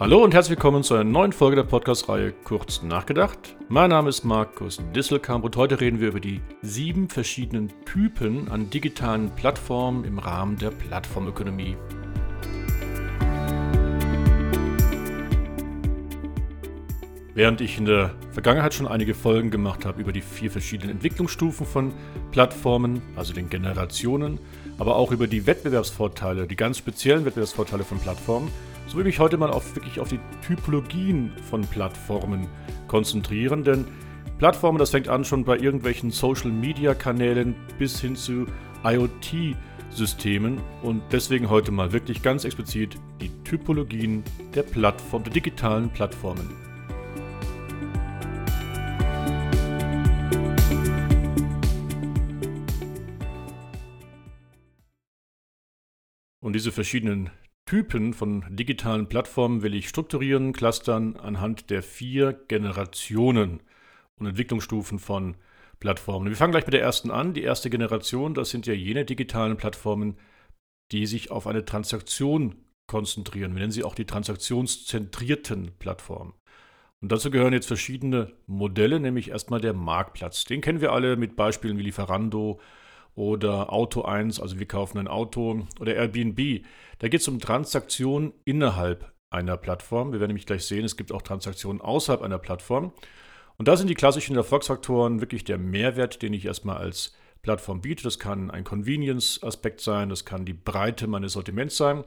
Hallo und herzlich willkommen zu einer neuen Folge der Podcast-Reihe Kurz nachgedacht. Mein Name ist Markus Disselkamp und heute reden wir über die sieben verschiedenen Typen an digitalen Plattformen im Rahmen der Plattformökonomie. Während ich in der Vergangenheit schon einige Folgen gemacht habe über die vier verschiedenen Entwicklungsstufen von Plattformen, also den Generationen, aber auch über die Wettbewerbsvorteile, die ganz speziellen Wettbewerbsvorteile von Plattformen, so will ich mich heute mal auf, wirklich auf die Typologien von Plattformen konzentrieren, denn Plattformen, das fängt an schon bei irgendwelchen Social-Media-Kanälen bis hin zu IoT-Systemen und deswegen heute mal wirklich ganz explizit die Typologien der Plattform, der digitalen Plattformen. Und diese verschiedenen Typen von digitalen Plattformen will ich strukturieren, clustern anhand der vier Generationen und Entwicklungsstufen von Plattformen. Wir fangen gleich mit der ersten an. Die erste Generation, das sind ja jene digitalen Plattformen, die sich auf eine Transaktion konzentrieren. Wir nennen sie auch die transaktionszentrierten Plattformen. Und dazu gehören jetzt verschiedene Modelle, nämlich erstmal der Marktplatz. Den kennen wir alle mit Beispielen wie Lieferando, oder Auto 1, also wir kaufen ein Auto oder Airbnb. Da geht es um Transaktionen innerhalb einer Plattform. Wir werden nämlich gleich sehen, es gibt auch Transaktionen außerhalb einer Plattform. Und da sind die klassischen Erfolgsfaktoren wirklich der Mehrwert, den ich erstmal als Plattform biete. Das kann ein Convenience-Aspekt sein, das kann die Breite meines Sortiments sein.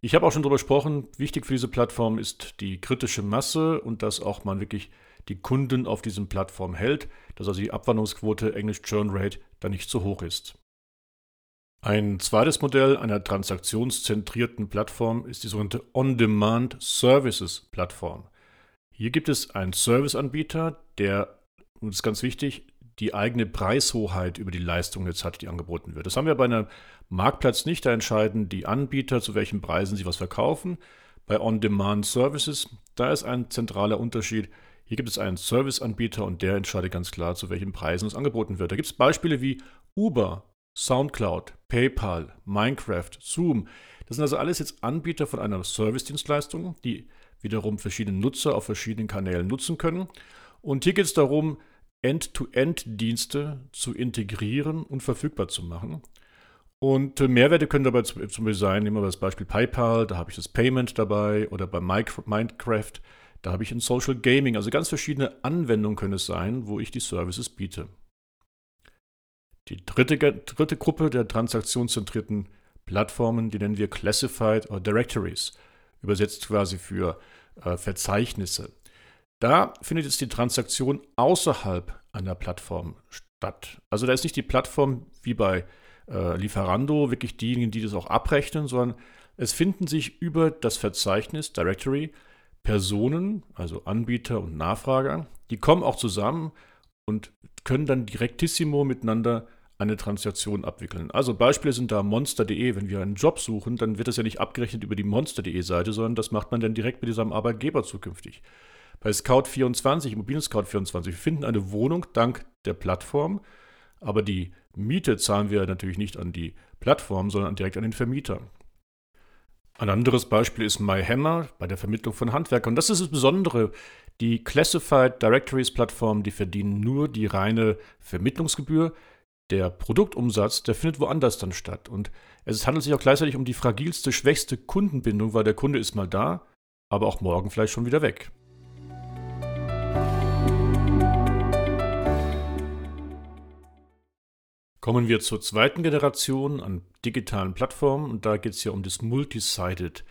Ich habe auch schon darüber gesprochen, wichtig für diese Plattform ist die kritische Masse und dass auch man wirklich die Kunden auf diesen Plattformen hält, dass also die Abwanderungsquote, Englisch Churn Rate, da nicht so hoch ist. Ein zweites Modell einer transaktionszentrierten Plattform ist die sogenannte On-Demand Services Plattform. Hier gibt es einen Serviceanbieter, der, und das ist ganz wichtig, die eigene Preishoheit über die Leistung jetzt hat, die angeboten wird. Das haben wir bei einem Marktplatz nicht. Da entscheiden die Anbieter, zu welchen Preisen sie was verkaufen. Bei On-Demand Services, da ist ein zentraler Unterschied. Hier gibt es einen Serviceanbieter und der entscheidet ganz klar, zu welchen Preisen es angeboten wird. Da gibt es Beispiele wie Uber, SoundCloud, PayPal, Minecraft, Zoom. Das sind also alles jetzt Anbieter von einer Service-Dienstleistung, die wiederum verschiedene Nutzer auf verschiedenen Kanälen nutzen können. Und hier geht es darum, End-to-End-Dienste zu integrieren und verfügbar zu machen. Und Mehrwerte können dabei zum Beispiel sein, nehmen wir das Beispiel PayPal, da habe ich das Payment dabei oder bei Minecraft da habe ich ein Social Gaming, also ganz verschiedene Anwendungen können es sein, wo ich die Services biete. Die dritte, dritte Gruppe der transaktionszentrierten Plattformen, die nennen wir Classified or Directories, übersetzt quasi für äh, Verzeichnisse. Da findet jetzt die Transaktion außerhalb einer Plattform statt. Also da ist nicht die Plattform wie bei äh, Lieferando wirklich diejenigen, die das auch abrechnen, sondern es finden sich über das Verzeichnis Directory Personen, also Anbieter und Nachfrager, die kommen auch zusammen und können dann direktissimo miteinander eine Transaktion abwickeln. Also Beispiele sind da monster.de, wenn wir einen Job suchen, dann wird das ja nicht abgerechnet über die monster.de Seite, sondern das macht man dann direkt mit diesem Arbeitgeber zukünftig. Bei Scout24, Immobilien Scout24, wir finden eine Wohnung dank der Plattform, aber die Miete zahlen wir natürlich nicht an die Plattform, sondern direkt an den Vermieter. Ein anderes Beispiel ist MyHammer bei der Vermittlung von Handwerkern. Und das ist das Besondere. Die Classified Directories Plattformen, die verdienen nur die reine Vermittlungsgebühr. Der Produktumsatz, der findet woanders dann statt. Und es handelt sich auch gleichzeitig um die fragilste, schwächste Kundenbindung, weil der Kunde ist mal da, aber auch morgen vielleicht schon wieder weg. Kommen wir zur zweiten Generation an digitalen Plattformen und da geht es ja um das Multisided.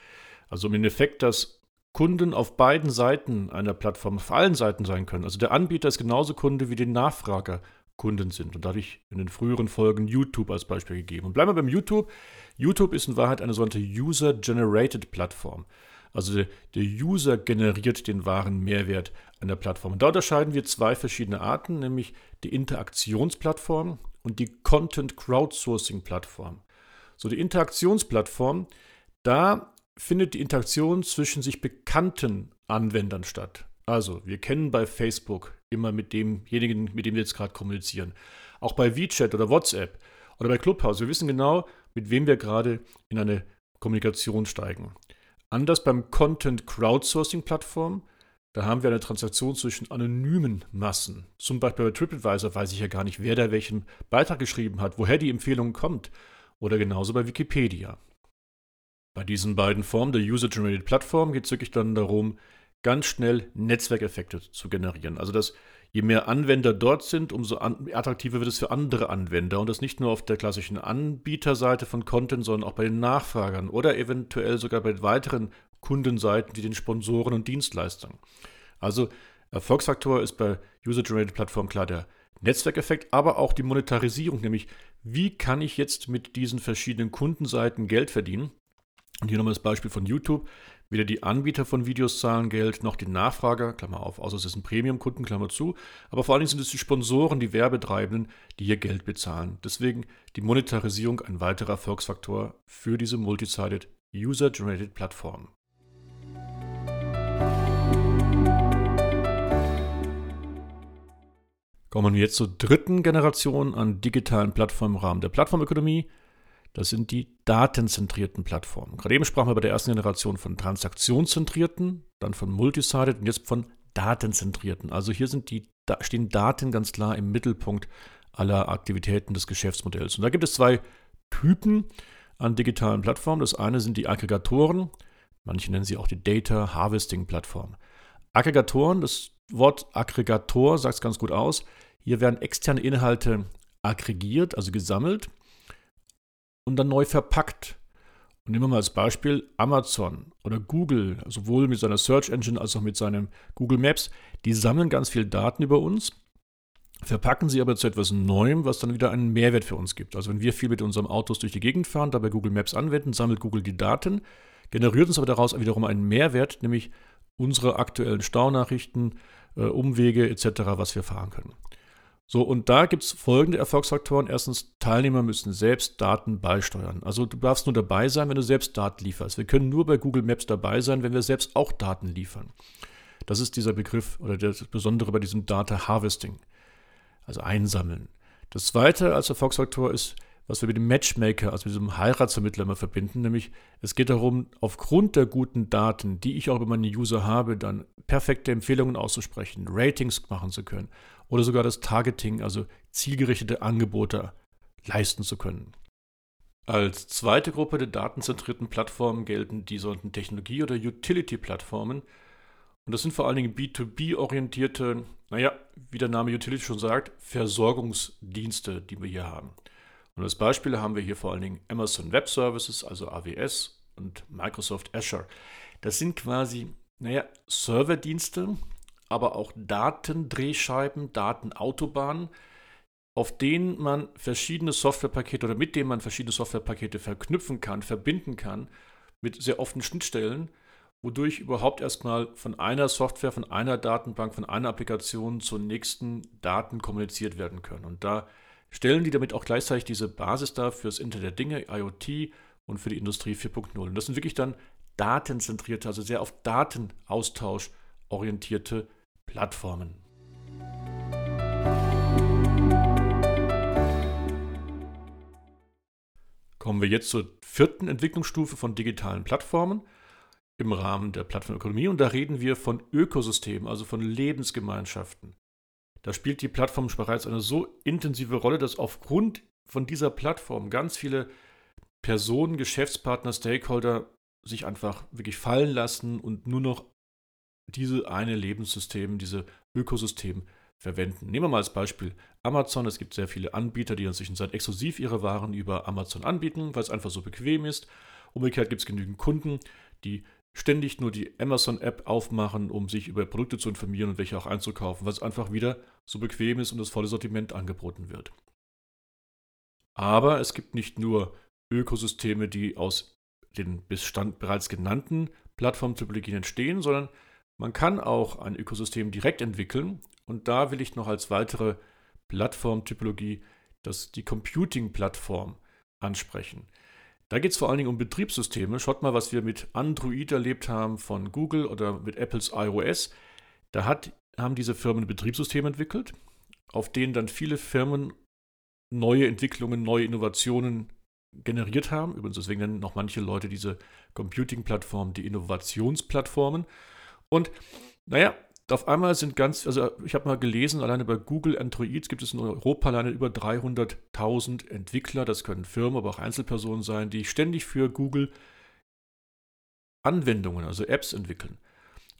Also um den Effekt, dass Kunden auf beiden Seiten einer Plattform, auf allen Seiten sein können. Also der Anbieter ist genauso Kunde wie die Nachfrager Kunden sind. Und da habe ich in den früheren Folgen YouTube als Beispiel gegeben. Und bleiben wir beim YouTube. YouTube ist in Wahrheit eine sogenannte User-Generated Plattform. Also der, User generiert den wahren Mehrwert einer Plattform. Und da unterscheiden wir zwei verschiedene Arten, nämlich die Interaktionsplattform und die Content Crowdsourcing Plattform. So, die Interaktionsplattform, da findet die Interaktion zwischen sich bekannten Anwendern statt. Also, wir kennen bei Facebook immer mit demjenigen, mit dem wir jetzt gerade kommunizieren. Auch bei WeChat oder WhatsApp oder bei Clubhouse. Wir wissen genau, mit wem wir gerade in eine Kommunikation steigen. Anders beim Content Crowdsourcing Plattform, da haben wir eine Transaktion zwischen anonymen Massen. Zum Beispiel bei TripAdvisor weiß ich ja gar nicht, wer da welchen Beitrag geschrieben hat, woher die Empfehlung kommt. Oder genauso bei Wikipedia. Bei diesen beiden Formen der User-Generated Plattform geht es wirklich dann darum, ganz schnell Netzwerkeffekte zu generieren. Also dass je mehr Anwender dort sind, umso attraktiver wird es für andere Anwender und das nicht nur auf der klassischen Anbieterseite von Content, sondern auch bei den Nachfragern oder eventuell sogar bei weiteren Kundenseiten wie den Sponsoren und Dienstleistern. Also Erfolgsfaktor ist bei User-Generated Plattform klar der Netzwerkeffekt, aber auch die Monetarisierung, nämlich wie kann ich jetzt mit diesen verschiedenen Kundenseiten Geld verdienen? Und hier nochmal das Beispiel von YouTube. Weder die Anbieter von Videos zahlen Geld, noch die Nachfrager, Klammer auf, außer es ist ein Premium-Kunden, Klammer zu. Aber vor allen Dingen sind es die Sponsoren, die Werbetreibenden, die hier Geld bezahlen. Deswegen die Monetarisierung ein weiterer Erfolgsfaktor für diese Multisided User-Generated Plattform. Kommen wir jetzt zur dritten Generation an digitalen Plattformen im Rahmen der Plattformökonomie. Das sind die datenzentrierten Plattformen. Gerade eben sprachen wir bei der ersten Generation von transaktionszentrierten, dann von multisided und jetzt von datenzentrierten. Also hier die, da stehen Daten ganz klar im Mittelpunkt aller Aktivitäten des Geschäftsmodells. Und da gibt es zwei Typen an digitalen Plattformen. Das eine sind die Aggregatoren, manche nennen sie auch die Data Harvesting Plattform. Aggregatoren, das Wort Aggregator sagt es ganz gut aus. Hier werden externe Inhalte aggregiert, also gesammelt und dann neu verpackt. Und nehmen wir mal als Beispiel Amazon oder Google, sowohl mit seiner Search Engine als auch mit seinem Google Maps, die sammeln ganz viel Daten über uns, verpacken sie aber zu etwas Neuem, was dann wieder einen Mehrwert für uns gibt. Also wenn wir viel mit unseren Autos durch die Gegend fahren, dabei Google Maps anwenden, sammelt Google die Daten, generiert uns aber daraus wiederum einen Mehrwert, nämlich unsere aktuellen Staunachrichten, äh, Umwege etc., was wir fahren können. So, und da gibt es folgende Erfolgsfaktoren. Erstens, Teilnehmer müssen selbst Daten beisteuern. Also du darfst nur dabei sein, wenn du selbst Daten lieferst. Wir können nur bei Google Maps dabei sein, wenn wir selbst auch Daten liefern. Das ist dieser Begriff oder das Besondere bei diesem Data Harvesting, also einsammeln. Das zweite als Erfolgsfaktor ist, was wir mit dem Matchmaker, also mit diesem Heiratsvermittler immer verbinden, nämlich es geht darum, aufgrund der guten Daten, die ich auch über meine User habe, dann perfekte Empfehlungen auszusprechen, Ratings machen zu können oder sogar das Targeting, also zielgerichtete Angebote leisten zu können. Als zweite Gruppe der datenzentrierten Plattformen gelten die sogenannten Technologie- oder Utility-Plattformen. Und das sind vor allen Dingen B2B-orientierte, naja, wie der Name Utility schon sagt, Versorgungsdienste, die wir hier haben. Und als Beispiele haben wir hier vor allen Dingen Amazon Web Services, also AWS und Microsoft Azure. Das sind quasi, naja, Serverdienste, aber auch Datendrehscheiben, Datenautobahnen, auf denen man verschiedene Softwarepakete oder mit denen man verschiedene Softwarepakete verknüpfen kann, verbinden kann mit sehr offenen Schnittstellen, wodurch überhaupt erstmal von einer Software, von einer Datenbank, von einer Applikation zur nächsten Daten kommuniziert werden können. Und da stellen die damit auch gleichzeitig diese Basis dar für das Internet der Dinge, IoT und für die Industrie 4.0. Und das sind wirklich dann datenzentrierte, also sehr auf Datenaustausch orientierte Plattformen. Kommen wir jetzt zur vierten Entwicklungsstufe von digitalen Plattformen im Rahmen der Plattformökonomie und da reden wir von Ökosystemen, also von Lebensgemeinschaften. Da spielt die Plattform bereits eine so intensive Rolle, dass aufgrund von dieser Plattform ganz viele Personen, Geschäftspartner, Stakeholder sich einfach wirklich fallen lassen und nur noch diese eine Lebenssystem, diese Ökosystem verwenden. Nehmen wir mal als Beispiel Amazon. Es gibt sehr viele Anbieter, die inzwischen seit exklusiv ihre Waren über Amazon anbieten, weil es einfach so bequem ist. Umgekehrt gibt es genügend Kunden, die ständig nur die Amazon-App aufmachen, um sich über Produkte zu informieren und welche auch einzukaufen, weil es einfach wieder so bequem ist und das volle Sortiment angeboten wird. Aber es gibt nicht nur Ökosysteme, die aus den Bestand bereits genannten Plattformtypologien entstehen, sondern man kann auch ein Ökosystem direkt entwickeln und da will ich noch als weitere Plattformtypologie das, die Computing-Plattform ansprechen. Da geht es vor allen Dingen um Betriebssysteme. Schaut mal, was wir mit Android erlebt haben von Google oder mit Apples iOS. Da hat, haben diese Firmen ein Betriebssystem entwickelt, auf denen dann viele Firmen neue Entwicklungen, neue Innovationen generiert haben. Übrigens, deswegen nennen noch manche Leute diese Computing-Plattformen die Innovationsplattformen. Und naja, auf einmal sind ganz, also ich habe mal gelesen, alleine bei Google Android gibt es in Europa alleine über 300.000 Entwickler, das können Firmen, aber auch Einzelpersonen sein, die ständig für Google Anwendungen, also Apps entwickeln.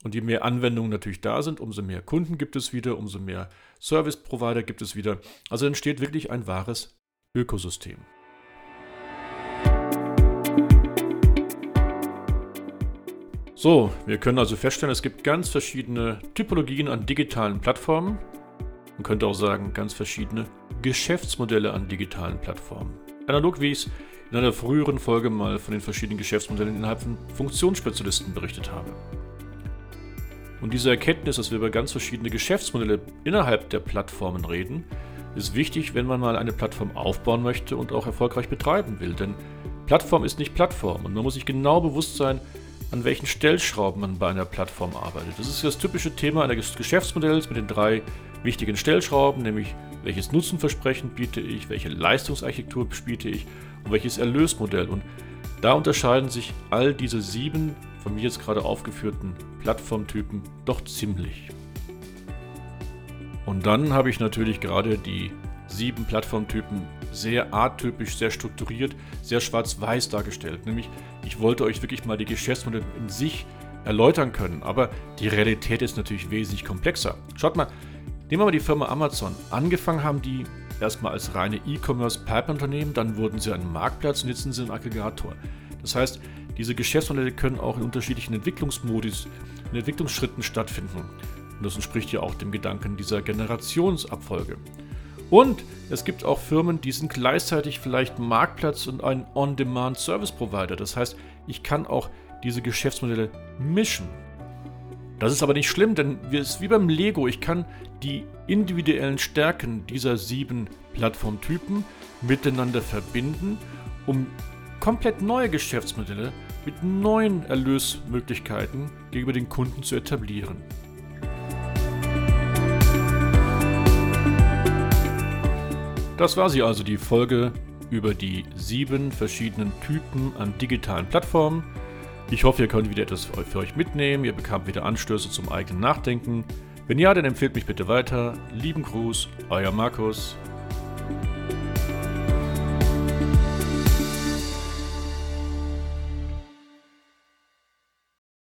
Und je mehr Anwendungen natürlich da sind, umso mehr Kunden gibt es wieder, umso mehr Service-Provider gibt es wieder. Also entsteht wirklich ein wahres Ökosystem. So, wir können also feststellen, es gibt ganz verschiedene Typologien an digitalen Plattformen. Man könnte auch sagen, ganz verschiedene Geschäftsmodelle an digitalen Plattformen. Analog wie ich es in einer früheren Folge mal von den verschiedenen Geschäftsmodellen innerhalb von Funktionsspezialisten berichtet habe. Und diese Erkenntnis, dass wir über ganz verschiedene Geschäftsmodelle innerhalb der Plattformen reden, ist wichtig, wenn man mal eine Plattform aufbauen möchte und auch erfolgreich betreiben will. Denn Plattform ist nicht Plattform und man muss sich genau bewusst sein, an welchen Stellschrauben man bei einer Plattform arbeitet. Das ist das typische Thema eines Geschäftsmodells mit den drei wichtigen Stellschrauben, nämlich welches Nutzenversprechen biete ich, welche Leistungsarchitektur biete ich und welches Erlösmodell. Und da unterscheiden sich all diese sieben von mir jetzt gerade aufgeführten Plattformtypen doch ziemlich. Und dann habe ich natürlich gerade die sieben Plattformtypen sehr atypisch, sehr strukturiert, sehr schwarz-weiß dargestellt. Nämlich, ich wollte euch wirklich mal die Geschäftsmodelle in sich erläutern können, aber die Realität ist natürlich wesentlich komplexer. Schaut mal, nehmen wir mal die Firma Amazon. Angefangen haben die erstmal als reine E-Commerce-Pipe-Unternehmen, dann wurden sie ein Marktplatz und jetzt sind sie ein Aggregator. Das heißt, diese Geschäftsmodelle können auch in unterschiedlichen Entwicklungsmodis, in Entwicklungsschritten stattfinden. Und das entspricht ja auch dem Gedanken dieser Generationsabfolge. Und es gibt auch Firmen, die sind gleichzeitig vielleicht Marktplatz und ein On-Demand-Service-Provider. Das heißt, ich kann auch diese Geschäftsmodelle mischen. Das ist aber nicht schlimm, denn es ist wie beim Lego. Ich kann die individuellen Stärken dieser sieben Plattformtypen miteinander verbinden, um komplett neue Geschäftsmodelle mit neuen Erlösmöglichkeiten gegenüber den Kunden zu etablieren. Das war sie also, die Folge über die sieben verschiedenen Typen an digitalen Plattformen. Ich hoffe, ihr könnt wieder etwas für euch mitnehmen, ihr bekamt wieder Anstöße zum eigenen Nachdenken. Wenn ja, dann empfehlt mich bitte weiter. Lieben Gruß, euer Markus.